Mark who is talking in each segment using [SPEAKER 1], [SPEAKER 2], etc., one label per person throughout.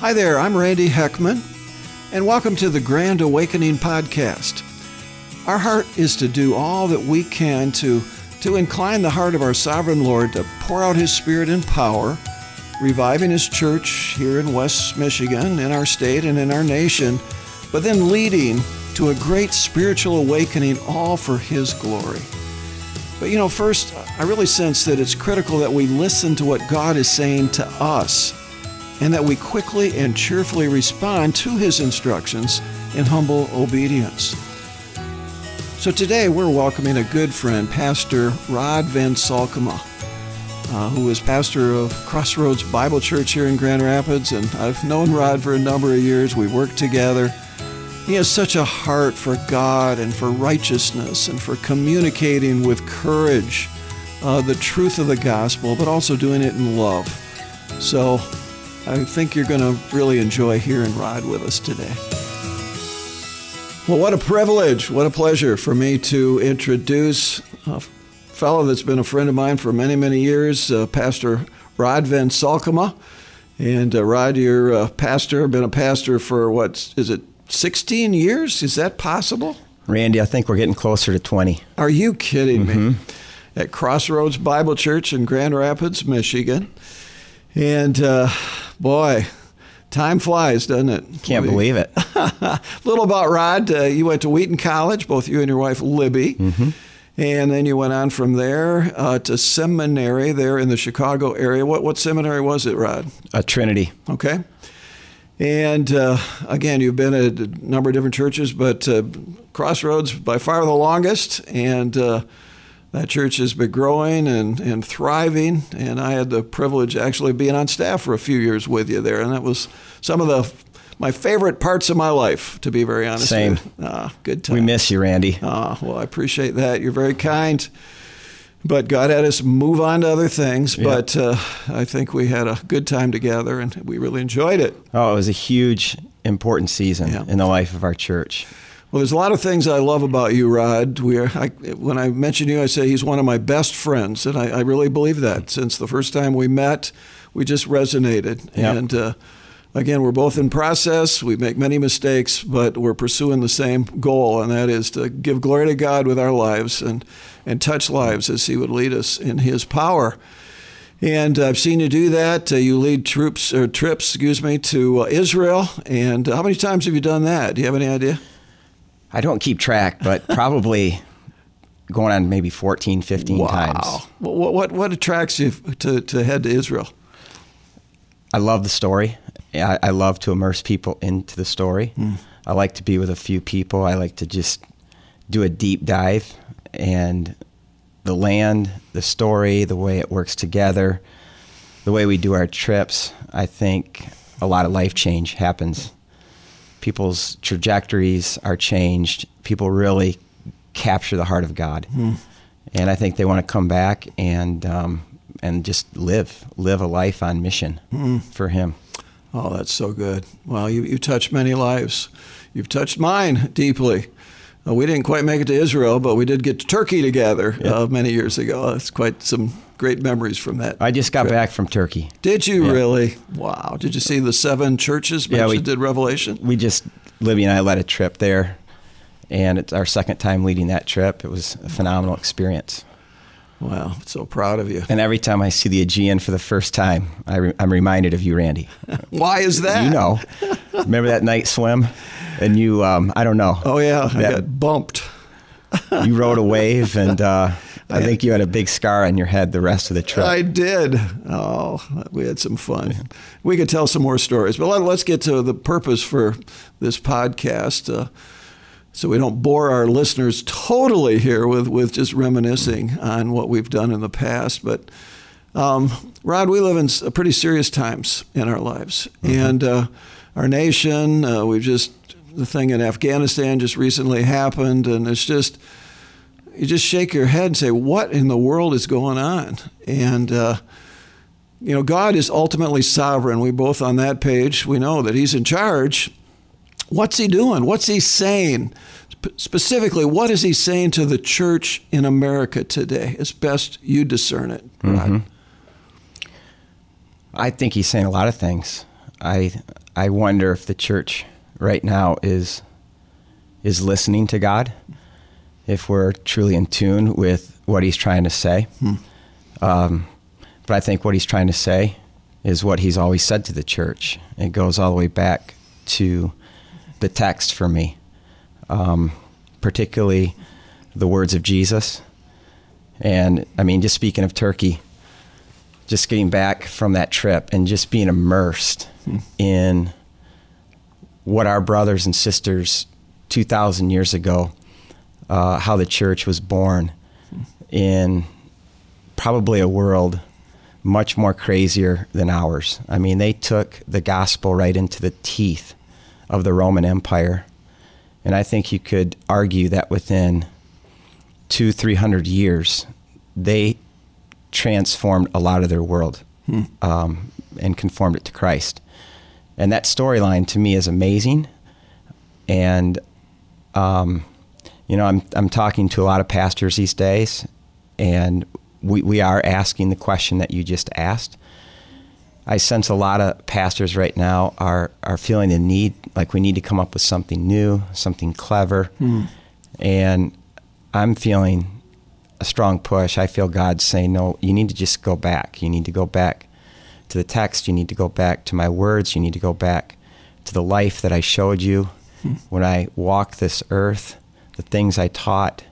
[SPEAKER 1] Hi there, I'm Randy Heckman, and welcome to the Grand Awakening Podcast. Our heart is to do all that we can to, to incline the heart of our sovereign Lord to pour out His Spirit in power, reviving His church here in West Michigan, in our state, and in our nation, but then leading to a great spiritual awakening, all for His glory. But you know, first, I really sense that it's critical that we listen to what God is saying to us and that we quickly and cheerfully respond to His instructions in humble obedience. So today we're welcoming a good friend, Pastor Rod VanSolkema, uh, who is pastor of Crossroads Bible Church here in Grand Rapids. And I've known Rod for a number of years. We worked together. He has such a heart for God and for righteousness and for communicating with courage uh, the truth of the gospel, but also doing it in love. So I think you're going to really enjoy hearing Rod with us today. Well, what a privilege, what a pleasure for me to introduce a fellow that's been a friend of mine for many, many years, uh, Pastor Rod VanSolkema. And uh, Rod, you're a pastor, been a pastor for what is it, 16 years? Is that possible?
[SPEAKER 2] Randy, I think we're getting closer to 20.
[SPEAKER 1] Are you kidding mm-hmm. me? At Crossroads Bible Church in Grand Rapids, Michigan. And uh, boy, Time flies, doesn't it?
[SPEAKER 2] Can't believe it.
[SPEAKER 1] A little about Rod. Uh, you went to Wheaton College, both you and your wife Libby. Mm-hmm. And then you went on from there uh, to seminary there in the Chicago area. What, what seminary was it, Rod?
[SPEAKER 2] A Trinity.
[SPEAKER 1] Okay. And uh, again, you've been at a number of different churches, but uh, Crossroads by far the longest. And uh, that church has been growing and, and thriving. And I had the privilege actually of being on staff for a few years with you there. And that was some of the my favorite parts of my life, to be very honest.
[SPEAKER 2] Same.
[SPEAKER 1] Ah, good time.
[SPEAKER 2] We miss you, Randy.
[SPEAKER 1] Ah, well, I appreciate that. You're very kind. But God had us move on to other things. But uh, I think we had a good time together and we really enjoyed it.
[SPEAKER 2] Oh, it was a huge, important season yeah. in the life of our church.
[SPEAKER 1] Well, there's a lot of things I love about you, Rod. We are, I, when I mention you, I say he's one of my best friends, and I, I really believe that. Since the first time we met, we just resonated. Yep. And uh, again, we're both in process. We make many mistakes, but we're pursuing the same goal, and that is to give glory to God with our lives and and touch lives as He would lead us in His power. And I've seen you do that. Uh, you lead troops or trips, excuse me, to uh, Israel. And how many times have you done that? Do you have any idea?
[SPEAKER 2] I don't keep track, but probably going on maybe 14, 15
[SPEAKER 1] wow.
[SPEAKER 2] times.
[SPEAKER 1] What, what, what attracts you to, to head to Israel?
[SPEAKER 2] I love the story. I, I love to immerse people into the story. Mm. I like to be with a few people. I like to just do a deep dive and the land, the story, the way it works together, the way we do our trips. I think a lot of life change happens people's trajectories are changed. People really capture the heart of God, mm. and I think they want to come back and um, and just live live a life on mission mm. for Him.
[SPEAKER 1] Oh, that's so good. Well, you you touched many lives. You've touched mine deeply. Uh, we didn't quite make it to Israel, but we did get to Turkey together uh, many years ago. It's quite some great memories from that.
[SPEAKER 2] I just got trip. back from Turkey.
[SPEAKER 1] Did you yeah. really? Wow. Did you see the seven churches yeah, we did Revelation?
[SPEAKER 2] We just, Libby and I led a trip there, and it's our second time leading that trip. It was a phenomenal experience.
[SPEAKER 1] Wow, so proud of you.
[SPEAKER 2] And every time I see the Aegean for the first time, I am reminded of you, Randy.
[SPEAKER 1] Why is that?
[SPEAKER 2] You know. Remember that night swim? And you, um, I don't know.
[SPEAKER 1] Oh, yeah, that, I got bumped.
[SPEAKER 2] you rode a wave, and uh, I think you had a big scar on your head the rest of the trip.
[SPEAKER 1] I did. Oh, we had some fun. We could tell some more stories, but let, us get to the purpose for this podcast. Uh, so we don't bore our listeners totally here with, with just reminiscing on what we've done in the past. But um, Rod, we live in pretty serious times in our lives, mm-hmm. and uh, our nation. Uh, we've just the thing in Afghanistan just recently happened, and it's just you just shake your head and say, "What in the world is going on?" And uh, you know, God is ultimately sovereign. We both on that page we know that He's in charge. What's He doing? What's He saying? specifically, what is He saying to the church in America today, as best you discern it?
[SPEAKER 2] Mm-hmm. I think He's saying a lot of things. I I wonder if the church right now is is listening to God, if we're truly in tune with what He's trying to say. Hmm. Um, but I think what He's trying to say is what He's always said to the church. It goes all the way back to the text for me, um, particularly the words of Jesus. And I mean, just speaking of Turkey, just getting back from that trip and just being immersed hmm. in what our brothers and sisters 2,000 years ago, uh, how the church was born in probably a world much more crazier than ours. I mean, they took the gospel right into the teeth of the Roman Empire. And I think you could argue that within two, three hundred years, they transformed a lot of their world hmm. um, and conformed it to Christ. And that storyline to me is amazing. And, um, you know, I'm, I'm talking to a lot of pastors these days, and we, we are asking the question that you just asked. I sense a lot of pastors right now are, are feeling the need, like we need to come up with something new, something clever. Mm. And I'm feeling a strong push. I feel God saying, no, you need to just go back. You need to go back to the text. You need to go back to my words. You need to go back to the life that I showed you hmm. when I walked this earth, the things I taught.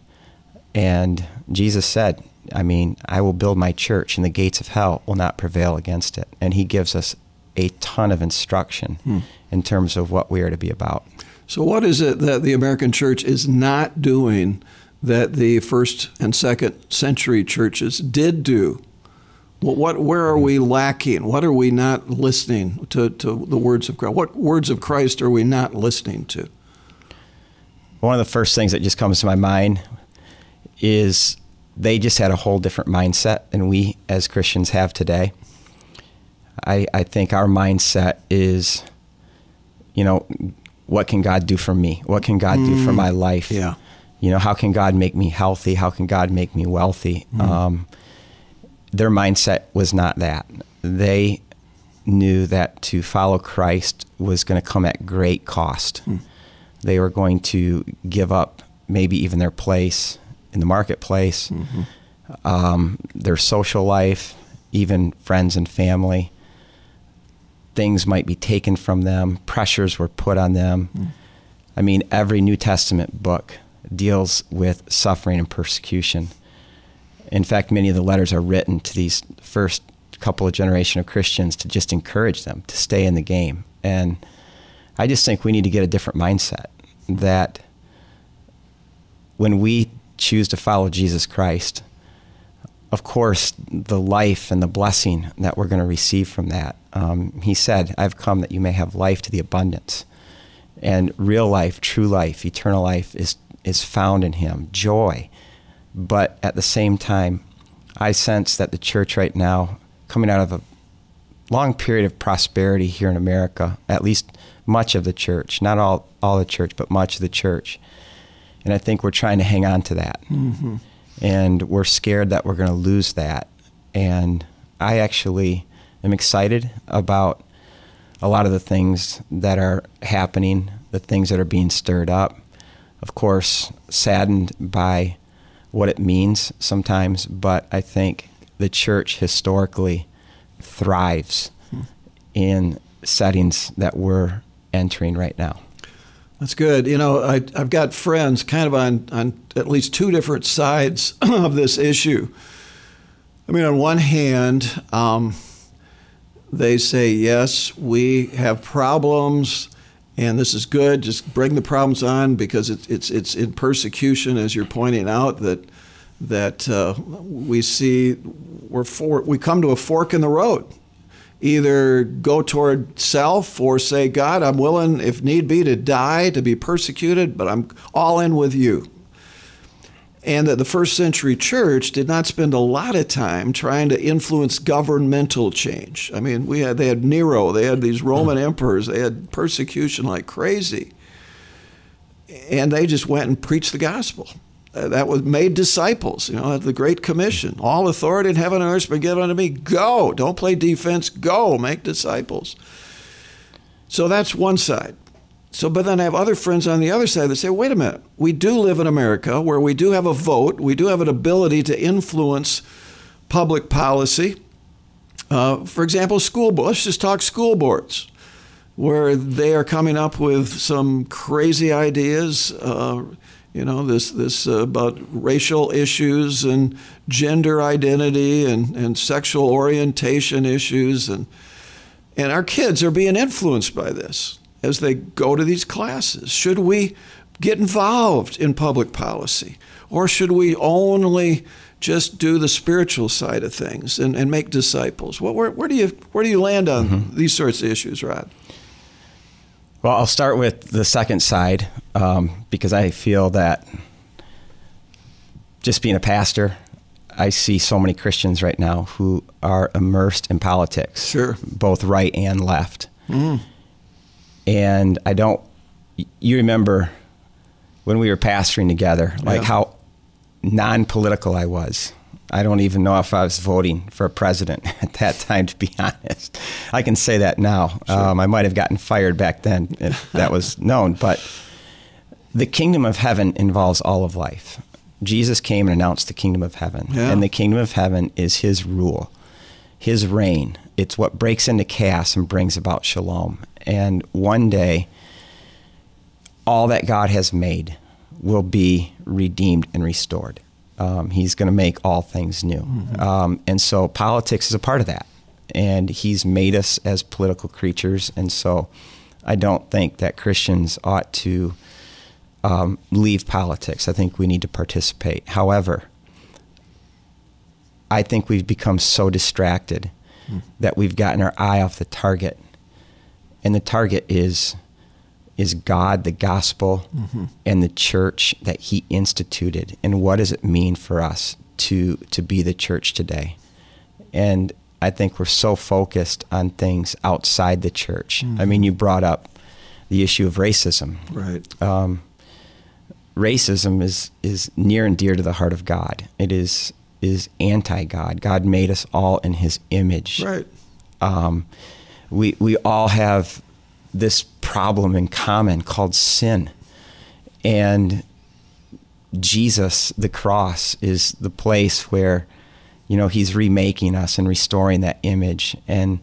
[SPEAKER 2] And Jesus said, I mean, I will build my church, and the gates of hell will not prevail against it. And He gives us a ton of instruction hmm. in terms of what we are to be about.
[SPEAKER 1] So, what is it that the American church is not doing that the first and second century churches did do? What, what, where are we lacking? What are we not listening to, to the words of Christ? What words of Christ are we not listening to?
[SPEAKER 2] One of the first things that just comes to my mind is they just had a whole different mindset than we as Christians have today. I, I think our mindset is, you know, what can God do for me? What can God mm, do for mm, my life?
[SPEAKER 1] Yeah.
[SPEAKER 2] You know, how can God make me healthy? How can God make me wealthy? Mm. Um, their mindset was not that. They knew that to follow Christ was going to come at great cost. Hmm. They were going to give up maybe even their place in the marketplace, mm-hmm. um, their social life, even friends and family. Things might be taken from them, pressures were put on them. Hmm. I mean, every New Testament book deals with suffering and persecution. In fact, many of the letters are written to these first couple of generation of Christians to just encourage them to stay in the game. And I just think we need to get a different mindset that when we choose to follow Jesus Christ, of course, the life and the blessing that we're going to receive from that. Um, he said, I've come that you may have life to the abundance. And real life, true life, eternal life is, is found in Him. Joy, but at the same time, I sense that the church right now, coming out of a long period of prosperity here in America, at least much of the church, not all, all the church, but much of the church. And I think we're trying to hang on to that. Mm-hmm. And we're scared that we're going to lose that. And I actually am excited about a lot of the things that are happening, the things that are being stirred up. Of course, saddened by what it means sometimes, but I think the church historically thrives in settings that we're entering right now.
[SPEAKER 1] That's good. You know, I, have got friends kind of on, on at least two different sides of this issue. I mean, on one hand, um, they say, yes, we have problems and this is good. Just bring the problems on because it's it's it's in persecution, as you're pointing out that that uh, we see we're for, we come to a fork in the road. Either go toward self or say, God, I'm willing, if need be, to die, to be persecuted, but I'm all in with you and that the first century church did not spend a lot of time trying to influence governmental change. I mean, we had they had Nero, they had these Roman hmm. emperors, they had persecution like crazy, and they just went and preached the gospel. Uh, that was made disciples. You know, the Great Commission: all authority in heaven and earth has been given unto me. Go, don't play defense. Go, make disciples. So that's one side. So, but then I have other friends on the other side that say, wait a minute, we do live in America where we do have a vote, we do have an ability to influence public policy. Uh, for example, school boards. Let's just talk school boards, where they are coming up with some crazy ideas. Uh, you know, this this uh, about racial issues and gender identity and, and sexual orientation issues, and and our kids are being influenced by this as they go to these classes. Should we get involved in public policy, or should we only just do the spiritual side of things and, and make disciples? Well, where, where do you where do you land on mm-hmm. these sorts of issues, Rod?
[SPEAKER 2] Well, I'll start with the second side um, because I feel that just being a pastor, I see so many Christians right now who are immersed in politics,
[SPEAKER 1] sure,
[SPEAKER 2] both right and left. Mm. And I don't. You remember when we were pastoring together, like yeah. how non-political I was. I don't even know if I was voting for a president at that time, to be honest. I can say that now. Sure. Um, I might have gotten fired back then if that was known. But the kingdom of heaven involves all of life. Jesus came and announced the kingdom of heaven. Yeah. And the kingdom of heaven is his rule, his reign. It's what breaks into chaos and brings about shalom. And one day, all that God has made will be redeemed and restored. Um, he's going to make all things new. Mm-hmm. Um, and so politics is a part of that. And he's made us as political creatures. And so I don't think that Christians ought to um, leave politics. I think we need to participate. However, I think we've become so distracted mm. that we've gotten our eye off the target. And the target is is God, the gospel, mm-hmm. and the church that He instituted, and what does it mean for us to to be the church today? And I think we're so focused on things outside the church. Mm-hmm. I mean, you brought up the issue of racism.
[SPEAKER 1] Right.
[SPEAKER 2] Um, racism is is near and dear to the heart of God. It is is anti God. God made us all in His image.
[SPEAKER 1] Right.
[SPEAKER 2] Um, we we all have this problem in common called sin. And Jesus, the cross, is the place where, you know, he's remaking us and restoring that image. And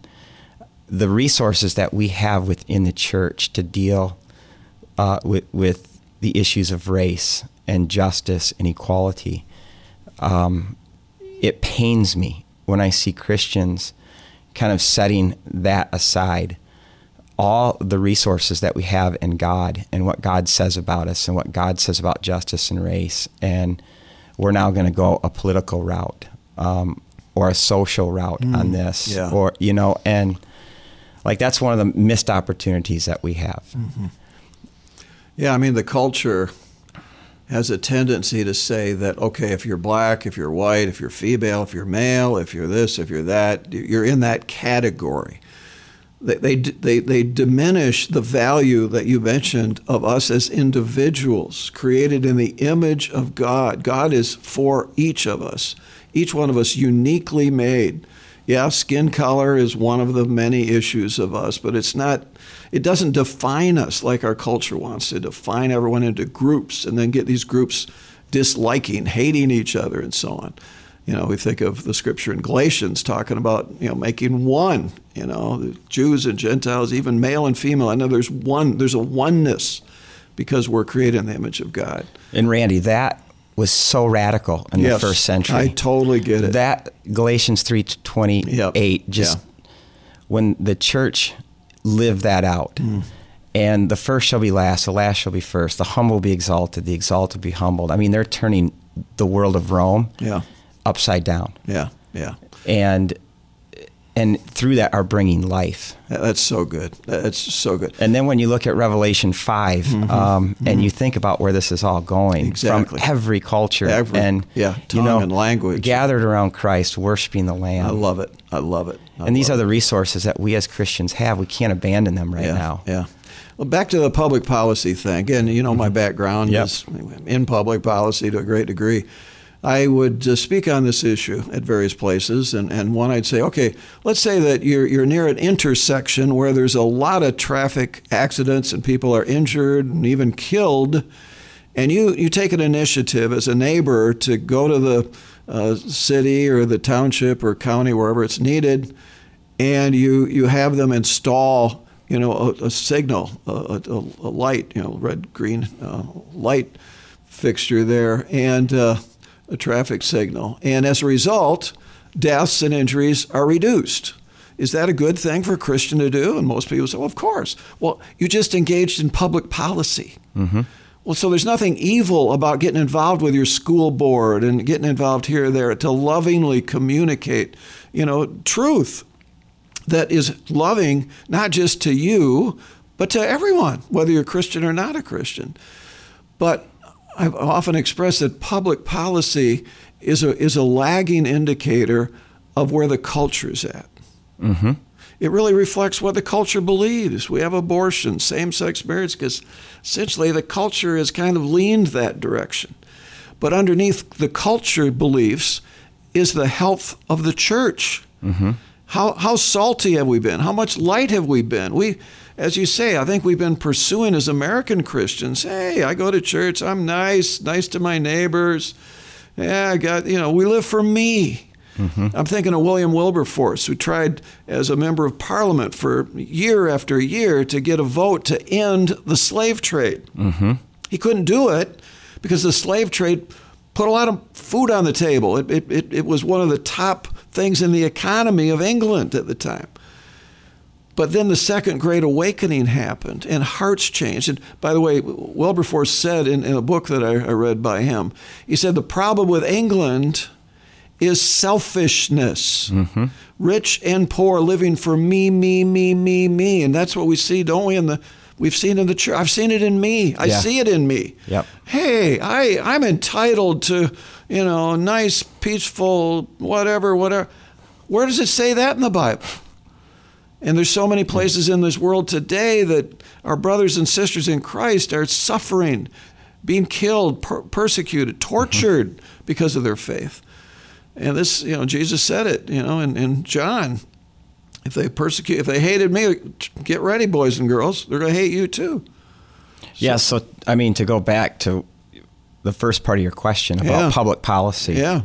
[SPEAKER 2] the resources that we have within the church to deal uh, with, with the issues of race and justice and equality, um, it pains me when I see Christians kind of setting that aside all the resources that we have in God and what God says about us and what God says about justice and race. And we're now going to go a political route um, or a social route mm, on this.
[SPEAKER 1] Yeah.
[SPEAKER 2] Or, you know, and like that's one of the missed opportunities that we have. Mm-hmm.
[SPEAKER 1] Yeah, I mean, the culture has a tendency to say that, okay, if you're black, if you're white, if you're female, if you're male, if you're this, if you're that, you're in that category they, they, they they diminish the value that you mentioned of us as individuals created in the image of God. God is for each of us, each one of us uniquely made. Yeah, skin color is one of the many issues of us, but it's not, it doesn't define us like our culture wants to define everyone into groups and then get these groups disliking, hating each other, and so on. You know, we think of the scripture in Galatians talking about, you know, making one, you know, Jews and Gentiles, even male and female. I know there's one, there's a oneness because we're created in the image of God.
[SPEAKER 2] And Randy, that was so radical in yes, the first century.
[SPEAKER 1] I totally get it.
[SPEAKER 2] That Galatians 3:28 yep. just yeah. when the church lived that out. Mm. And the first shall be last, the last shall be first. The humble will be exalted, the exalted be humbled. I mean, they're turning the world of Rome
[SPEAKER 1] yeah
[SPEAKER 2] upside down.
[SPEAKER 1] Yeah, yeah.
[SPEAKER 2] And and through that are bringing life.
[SPEAKER 1] That's so good. That's so good.
[SPEAKER 2] And then when you look at Revelation 5 mm-hmm, um, mm-hmm. and you think about where this is all going
[SPEAKER 1] exactly.
[SPEAKER 2] from every culture
[SPEAKER 1] every,
[SPEAKER 2] and
[SPEAKER 1] yeah, tongue you know, and language
[SPEAKER 2] gathered around Christ, worshiping the Lamb.
[SPEAKER 1] I love it. I love it.
[SPEAKER 2] I and these are the resources that we as Christians have. We can't abandon them right
[SPEAKER 1] yeah,
[SPEAKER 2] now.
[SPEAKER 1] Yeah. Well, back to the public policy thing. Again, you know, my mm-hmm. background
[SPEAKER 2] yep.
[SPEAKER 1] is in public policy to a great degree. I would uh, speak on this issue at various places, and, and one I'd say, okay, let's say that you're, you're near an intersection where there's a lot of traffic accidents and people are injured and even killed, and you, you take an initiative as a neighbor to go to the uh, city or the township or county, wherever it's needed, and you, you have them install, you know, a, a signal, a, a, a, light, you know, red, green uh, light fixture there, and uh, a traffic signal. And as a result, deaths and injuries are reduced. Is that a good thing for a Christian to do? And most people say, well, of course. Well, you just engaged in public policy. Mm-hmm. Well, so there's nothing evil about getting involved with your school board and getting involved here or there to lovingly communicate, you know, truth that is loving not just to you, but to everyone, whether you're Christian or not a Christian. But I've often expressed that public policy is a, is a lagging indicator of where the culture is at. Mm-hmm. It really reflects what the culture believes. We have abortion, same sex marriage, because essentially the culture has kind of leaned that direction. But underneath the culture beliefs is the health of the church. Mm-hmm. How, how salty have we been? How much light have we been? We, as you say, I think we've been pursuing as American Christians. Hey, I go to church. I'm nice, nice to my neighbors. Yeah, I got, you know, we live for me. Mm-hmm. I'm thinking of William Wilberforce, who tried as a member of parliament for year after year to get a vote to end the slave trade. Mm-hmm. He couldn't do it because the slave trade put a lot of food on the table. It, it, it, it was one of the top things in the economy of England at the time. But then the Second Great Awakening happened and hearts changed. And by the way, Wilberforce said in, in a book that I, I read by him, he said the problem with England is selfishness. Mm-hmm. Rich and poor living for me, me, me, me, me. And that's what we see, don't we, in the we've seen in the church. I've seen it in me. I yeah. see it in me.
[SPEAKER 2] Yep.
[SPEAKER 1] Hey, I, I'm entitled to, you know, nice, peaceful, whatever, whatever. Where does it say that in the Bible? And there's so many places in this world today that our brothers and sisters in Christ are suffering, being killed, per- persecuted, tortured mm-hmm. because of their faith. And this, you know, Jesus said it, you know, in, in John. If they persecute, if they hated me, get ready, boys and girls. They're going to hate you too.
[SPEAKER 2] So, yeah. So, I mean, to go back to the first part of your question about yeah. public policy.
[SPEAKER 1] Yeah.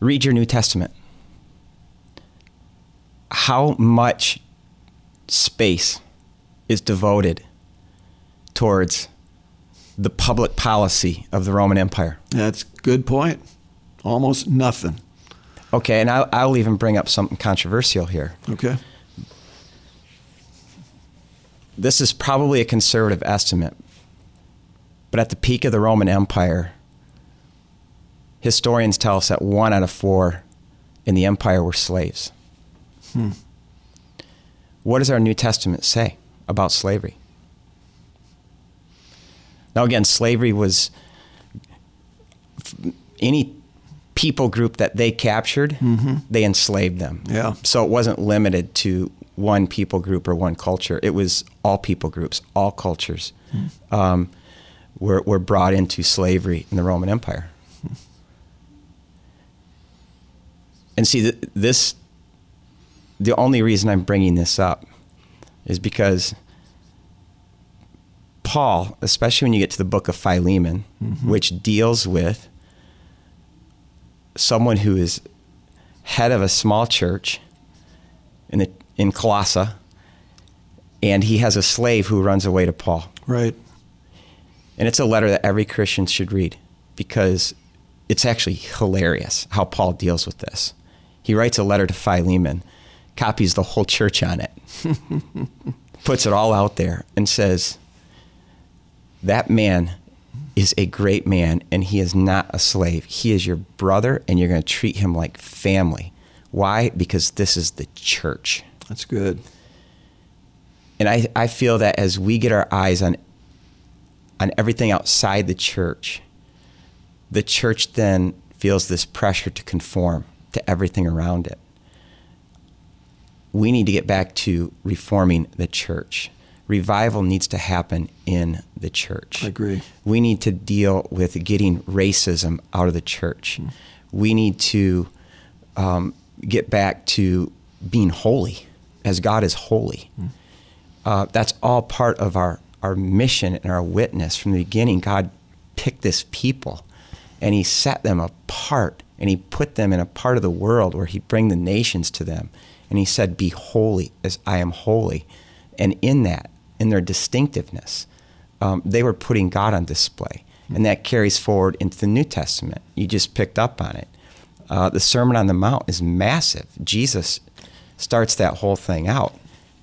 [SPEAKER 2] Read your New Testament how much space is devoted towards the public policy of the Roman Empire?
[SPEAKER 1] That's a good point. Almost nothing.
[SPEAKER 2] Okay, and I'll, I'll even bring up something controversial here.
[SPEAKER 1] Okay.
[SPEAKER 2] This is probably a conservative estimate, but at the peak of the Roman Empire, historians tell us that one out of four in the empire were slaves. Hmm. What does our New Testament say about slavery? Now, again, slavery was any people group that they captured, mm-hmm. they enslaved them.
[SPEAKER 1] Yeah.
[SPEAKER 2] So it wasn't limited to one people group or one culture. It was all people groups, all cultures mm. um, were, were brought into slavery in the Roman Empire. Mm. And see, th- this the only reason I'm bringing this up is because Paul, especially when you get to the book of Philemon, mm-hmm. which deals with someone who is head of a small church in the, in Colossae, and he has a slave who runs away to Paul.
[SPEAKER 1] Right.
[SPEAKER 2] And it's a letter that every Christian should read because it's actually hilarious how Paul deals with this. He writes a letter to Philemon copies the whole church on it, puts it all out there, and says, That man is a great man and he is not a slave. He is your brother and you're going to treat him like family. Why? Because this is the church.
[SPEAKER 1] That's good.
[SPEAKER 2] And I, I feel that as we get our eyes on on everything outside the church, the church then feels this pressure to conform to everything around it we need to get back to reforming the church, revival needs to happen in the church.
[SPEAKER 1] I agree.
[SPEAKER 2] We need to deal with getting racism out of the church. Mm. We need to um, get back to being holy as God is holy. Mm. Uh, that's all part of our, our mission and our witness. From the beginning, God picked this people and He set them apart and He put them in a part of the world where He'd bring the nations to them. And He said, Be holy as I am holy. And in that, in their distinctiveness, um, they were putting God on display. And that carries forward into the New Testament. You just picked up on it. Uh, the Sermon on the Mount is massive. Jesus starts that whole thing out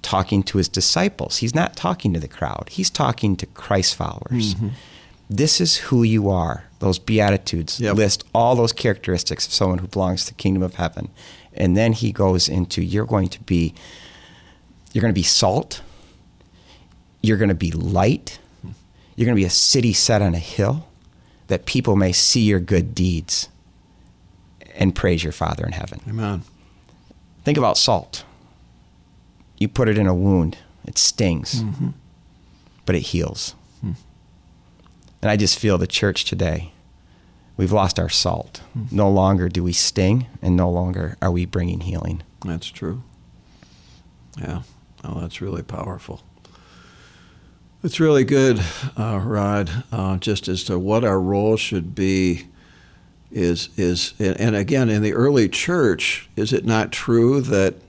[SPEAKER 2] talking to his disciples. He's not talking to the crowd, he's talking to Christ followers. Mm-hmm. This is who you are. Those Beatitudes yep. list all those characteristics of someone who belongs to the kingdom of heaven. And then he goes into you're going to be you're going to be salt you're going to be light. You're going to be a city set on a hill that people may see your good deeds and praise your Father in heaven.
[SPEAKER 1] Amen.
[SPEAKER 2] Think about salt. You put it in a wound, it stings, mm-hmm. but it heals. And I just feel the church today, we've lost our salt. No longer do we sting, and no longer are we bringing healing.
[SPEAKER 1] That's true. Yeah. Oh, that's really powerful. It's really good, uh, Rod, uh, just as to what our role should be. Is is and again in the early church, is it not true that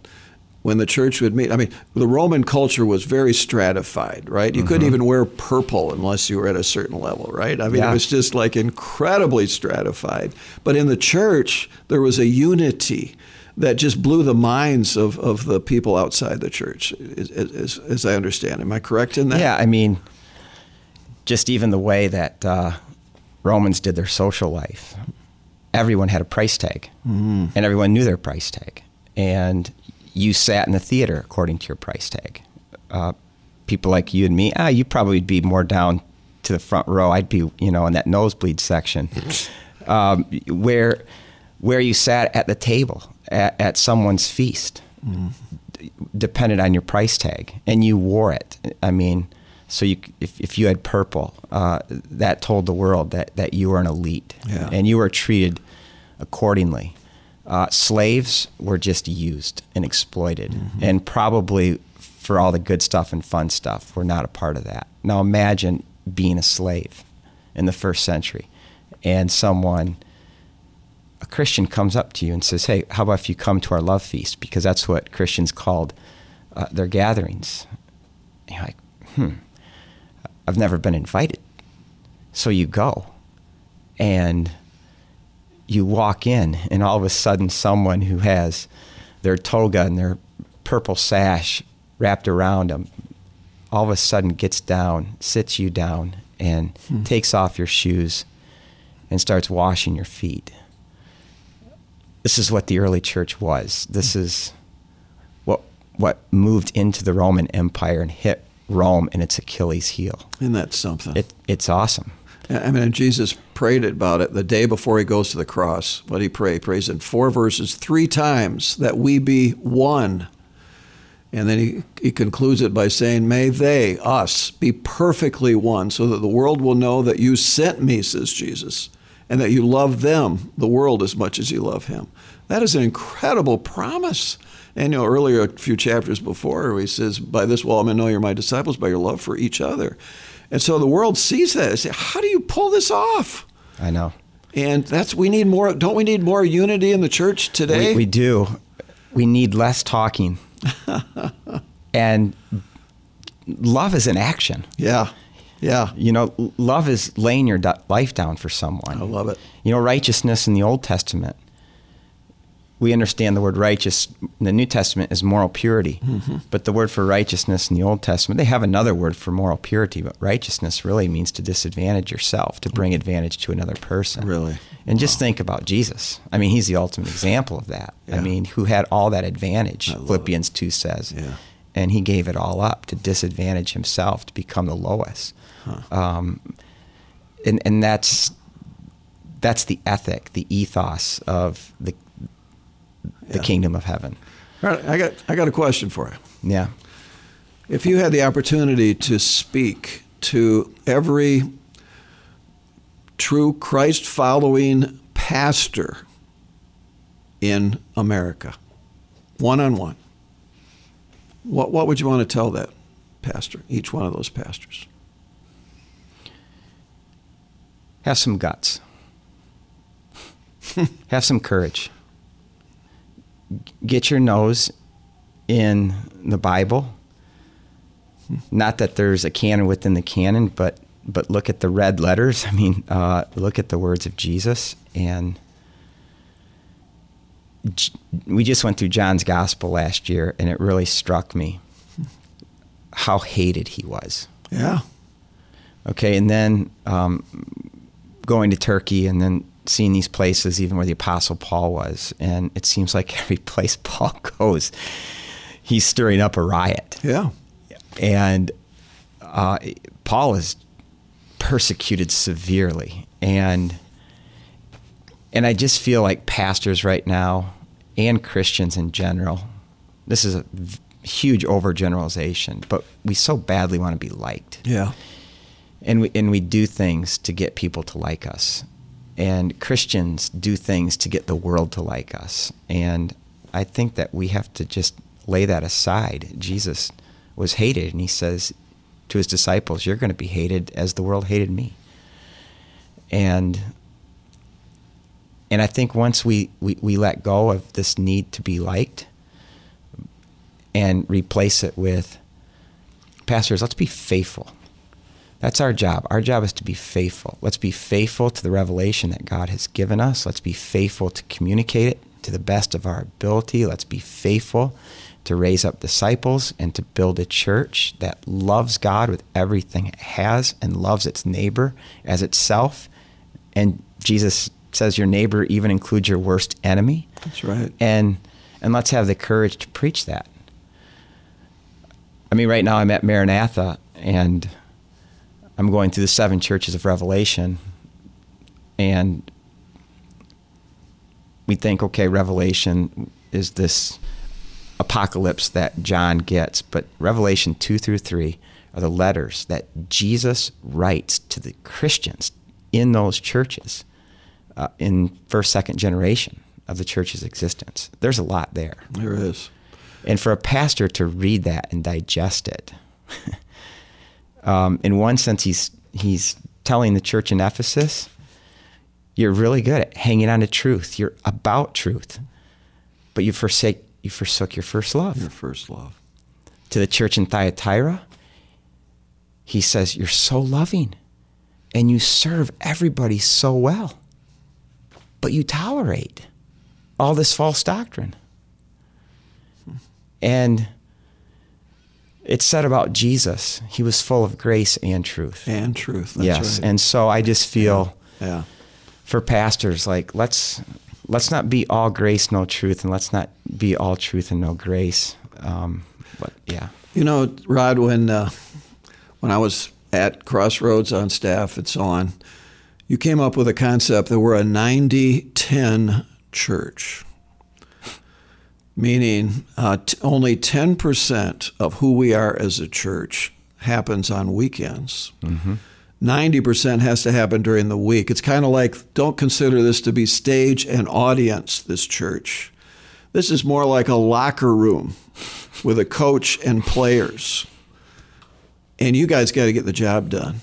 [SPEAKER 1] when the church would meet, I mean, the Roman culture was very stratified, right? You mm-hmm. couldn't even wear purple unless you were at a certain level, right? I mean, yeah. it was just like incredibly stratified. But in the church, there was a unity that just blew the minds of, of the people outside the church, as, as, as I understand. Am I correct in that?
[SPEAKER 2] Yeah, I mean, just even the way that uh, Romans did their social life, everyone had a price tag, mm-hmm. and everyone knew their price tag. And you sat in the theater according to your price tag. Uh, people like you and me, ah, you probably would be more down to the front row. I'd be, you know, in that nosebleed section, um, where where you sat at the table at, at someone's feast, mm. depended on your price tag, and you wore it. I mean, so you, if, if you had purple, uh, that told the world that, that you were an elite, yeah. and you were treated accordingly. Uh, slaves were just used and exploited, mm-hmm. and probably for all the good stuff and fun stuff, we're not a part of that. Now imagine being a slave in the first century, and someone a Christian comes up to you and says, Hey, how about if you come to our love feast? Because that's what Christians called uh, their gatherings. And you're like, Hmm, I've never been invited. So you go and you walk in, and all of a sudden, someone who has their toga and their purple sash wrapped around them all of a sudden gets down, sits you down, and hmm. takes off your shoes and starts washing your feet this is what the early church was. This is what what moved into the Roman Empire and hit Rome in its Achilles heel.
[SPEAKER 1] And that's something.
[SPEAKER 2] It, it's awesome.
[SPEAKER 1] I mean, Jesus prayed about it the day before he goes to the cross. What he pray? He prays in four verses, three times, that we be one. And then he, he concludes it by saying, May they, us, be perfectly one, so that the world will know that you sent me, says Jesus, and that you love them, the world, as much as you love him. That is an incredible promise. And you know, earlier, a few chapters before, he says, By this will all men know you're my disciples, by your love for each other. And so the world sees that. They say, How do you pull this off?
[SPEAKER 2] I know.
[SPEAKER 1] And that's, we need more, don't we need more unity in the church today?
[SPEAKER 2] We, we do. We need less talking. and love is an action.
[SPEAKER 1] Yeah. Yeah.
[SPEAKER 2] You know, love is laying your life down for someone.
[SPEAKER 1] I love it.
[SPEAKER 2] You know, righteousness in the Old Testament, we understand the word righteous in the New Testament is moral purity. Mm-hmm. But the word for righteousness in the Old Testament, they have another word for moral purity, but righteousness really means to disadvantage yourself, to bring advantage to another person.
[SPEAKER 1] Really?
[SPEAKER 2] And wow. just think about Jesus. I mean, he's the ultimate example of that. Yeah. I mean, who had all that advantage, Philippians it. 2 says. Yeah. And he gave it all up to disadvantage himself, to become the lowest. Huh. Um, and and that's that's the ethic, the ethos of the the kingdom of heaven.
[SPEAKER 1] All right, I got I got a question for you.
[SPEAKER 2] Yeah.
[SPEAKER 1] If you had the opportunity to speak to every true Christ following pastor in America, one on one, what, what would you want to tell that pastor, each one of those pastors?
[SPEAKER 2] Have some guts. Have some courage. Get your nose in the Bible. Not that there's a canon within the canon, but but look at the red letters. I mean, uh, look at the words of Jesus, and J- we just went through John's Gospel last year, and it really struck me how hated he was.
[SPEAKER 1] Yeah.
[SPEAKER 2] Okay, and then um, going to Turkey, and then seeing these places, even where the Apostle Paul was, and it seems like every place Paul goes, he's stirring up a riot.
[SPEAKER 1] Yeah.
[SPEAKER 2] And uh, Paul is persecuted severely, and and I just feel like pastors right now and Christians in general, this is a huge overgeneralization, but we so badly want to be liked
[SPEAKER 1] Yeah.
[SPEAKER 2] and we and we do things to get people to like us and christians do things to get the world to like us. And i think that we have to just lay that aside. Jesus was hated and he says to his disciples you're going to be hated as the world hated me. And and i think once we, we, we let go of this need to be liked and replace it with pastors let's be faithful that's our job. Our job is to be faithful. Let's be faithful to the revelation that God has given us. Let's be faithful to communicate it to the best of our ability. Let's be faithful to raise up disciples and to build a church that loves God with everything it has and loves its neighbor as itself. And Jesus says your neighbor even includes your worst enemy.
[SPEAKER 1] That's right.
[SPEAKER 2] And and let's have the courage to preach that. I mean, right now I'm at Maranatha and I'm going through the seven churches of Revelation, and we think, okay, Revelation is this apocalypse that John gets, but Revelation 2 through 3 are the letters that Jesus writes to the Christians in those churches uh, in first, second generation of the church's existence. There's a lot there.
[SPEAKER 1] There is.
[SPEAKER 2] And for a pastor to read that and digest it, um, in one sense, he's he's telling the church in Ephesus, "You're really good at hanging on to truth. You're about truth, but you forsake you forsook your first love."
[SPEAKER 1] Your first love.
[SPEAKER 2] To the church in Thyatira, he says, "You're so loving, and you serve everybody so well, but you tolerate all this false doctrine." And it's said about Jesus, he was full of grace and truth.
[SPEAKER 1] And truth. That's
[SPEAKER 2] yes.
[SPEAKER 1] right.
[SPEAKER 2] And so I just feel
[SPEAKER 1] yeah.
[SPEAKER 2] for pastors, like let's let's not be all grace, no truth, and let's not be all truth and no grace. Um, but yeah.
[SPEAKER 1] You know, Rod, when uh, when I was at Crossroads on staff and so on, you came up with a concept that we're a 90-10 church, meaning uh, t- only 10% of who we are as a church happens on weekends. 90% has to happen during the week. It's kind of like don't consider this to be stage and audience, this church. This is more like a locker room with a coach and players. And you guys got to get the job done.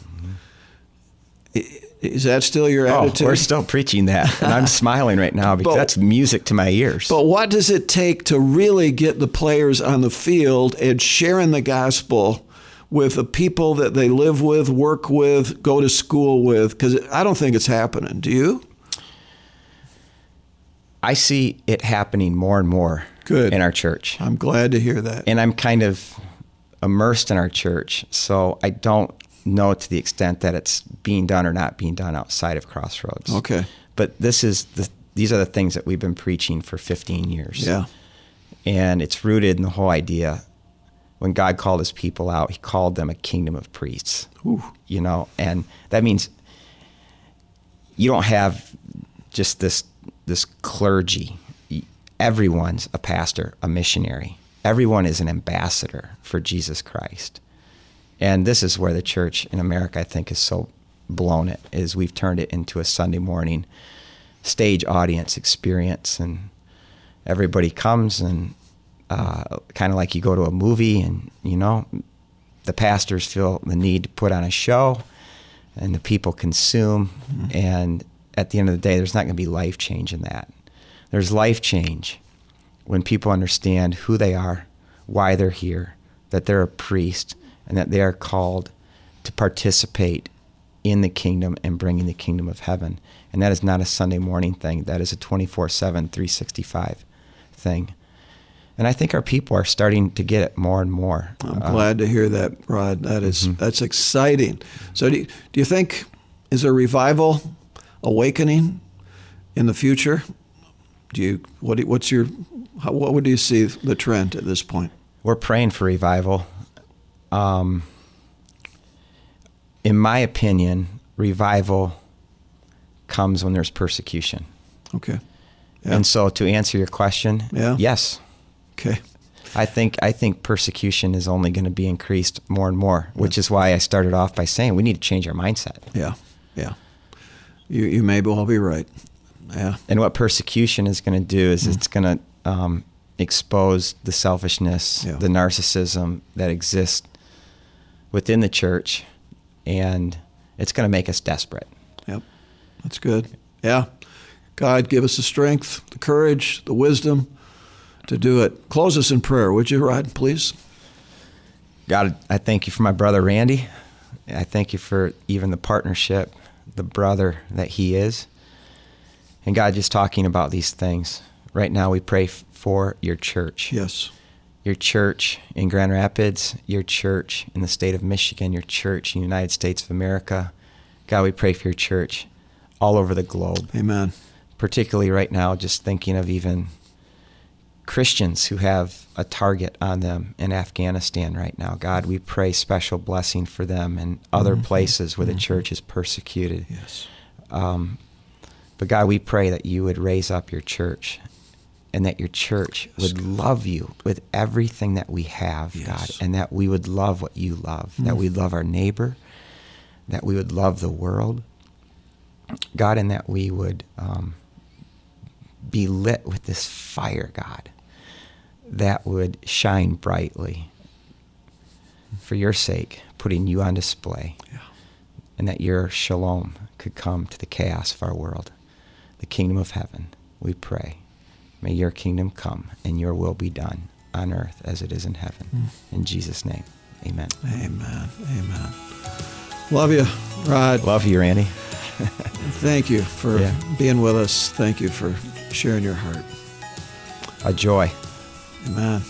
[SPEAKER 1] Is that still your attitude?
[SPEAKER 2] Oh,
[SPEAKER 1] attitude?
[SPEAKER 2] we're still preaching that, and I'm smiling right now because
[SPEAKER 1] But-
[SPEAKER 2] that's music to my ears.
[SPEAKER 1] But what does it take to really get the players on the field and sharing the gospel with the people that they live with, work with, go to school with? Because I don't think it's happening. Do you?
[SPEAKER 2] I see it happening more and more
[SPEAKER 1] Good.
[SPEAKER 2] in our church.
[SPEAKER 1] I'm glad to hear that.
[SPEAKER 2] and I'm kind of immersed in our church, so I don't know to the extent that it's being done or not being done outside of Crossroads.
[SPEAKER 1] Okay.
[SPEAKER 2] But this is the these are the things that we've been preaching for 15 years.
[SPEAKER 1] Yeah.
[SPEAKER 2] And it's rooted in the whole idea when God called his people out, he called them a kingdom of priests.
[SPEAKER 1] Ooh.
[SPEAKER 2] You know, and that means you don't have just this this clergy. Everyone's a pastor, a missionary. everyone is an ambassador for Jesus Christ. And this is where the church in America, I think, is so blown it, is we've turned it into a Sunday morning stage audience experience. And everybody comes and uh, kind of like you go to a movie and, you know, the pastors feel the need to put on a show and the people consume. Mm-hmm. And at the end of the day, there's not going to be life change in that. There's life change when people understand who they are, why they're here, that they're a priest, and that they are called to participate in the kingdom and bringing the kingdom of heaven. And that is not a Sunday morning thing, that is a 24 7, 365 thing. And I think our people are starting to get it more and more.
[SPEAKER 1] I'm uh, glad to hear that, Rod. That is, mm-hmm. that's exciting. So, do you, do you think is a revival awakening in the future? Do you what what's your how, what would you see the trend at this point?
[SPEAKER 2] We're praying for revival. Um, in my opinion, revival comes when there's persecution.
[SPEAKER 1] Okay.
[SPEAKER 2] Yeah. And so, to answer your question, yeah. yes.
[SPEAKER 1] Okay.
[SPEAKER 2] I think I think persecution is only going to be increased more and more, which is why I started off by saying we need to change our mindset.
[SPEAKER 1] Yeah, yeah. You you may well be right. Yeah.
[SPEAKER 2] And what persecution is going to do is mm. it's going to um, expose the selfishness, yeah. the narcissism that exists within the church, and it's going to make us desperate.
[SPEAKER 1] Yep, that's good. Yeah. God, give us the strength, the courage, the wisdom to do it. Close us in prayer, would you, Rod, please?
[SPEAKER 2] God, I thank you for my brother Randy. I thank you for even the partnership, the brother that he is. And God, just talking about these things. Right now, we pray for your church.
[SPEAKER 1] Yes.
[SPEAKER 2] Your church in Grand Rapids, your church in the state of Michigan, your church in the United States of America. God, we pray for your church all over the globe.
[SPEAKER 1] Amen.
[SPEAKER 2] Particularly right now, just thinking of even Christians who have a target on them in Afghanistan right now. God, we pray special blessing for them and other mm-hmm. places where mm-hmm. the church is persecuted.
[SPEAKER 1] Yes.
[SPEAKER 2] Um, but God, we pray that you would raise up your church and that your church would love you with everything that we have, yes. God, and that we would love what you love, mm. that we love our neighbor, that we would love the world, God, and that we would um, be lit with this fire, God, that would shine brightly for your sake, putting you on display, yeah. and that your shalom could come to the chaos of our world the kingdom of heaven, we pray. May your kingdom come and your will be done on earth as it is in heaven. Mm. In Jesus' name, amen.
[SPEAKER 1] Amen. Amen. Love you, Rod.
[SPEAKER 2] Love you, Randy.
[SPEAKER 1] Thank you for yeah. being with us. Thank you for sharing your heart.
[SPEAKER 2] A joy.
[SPEAKER 1] Amen.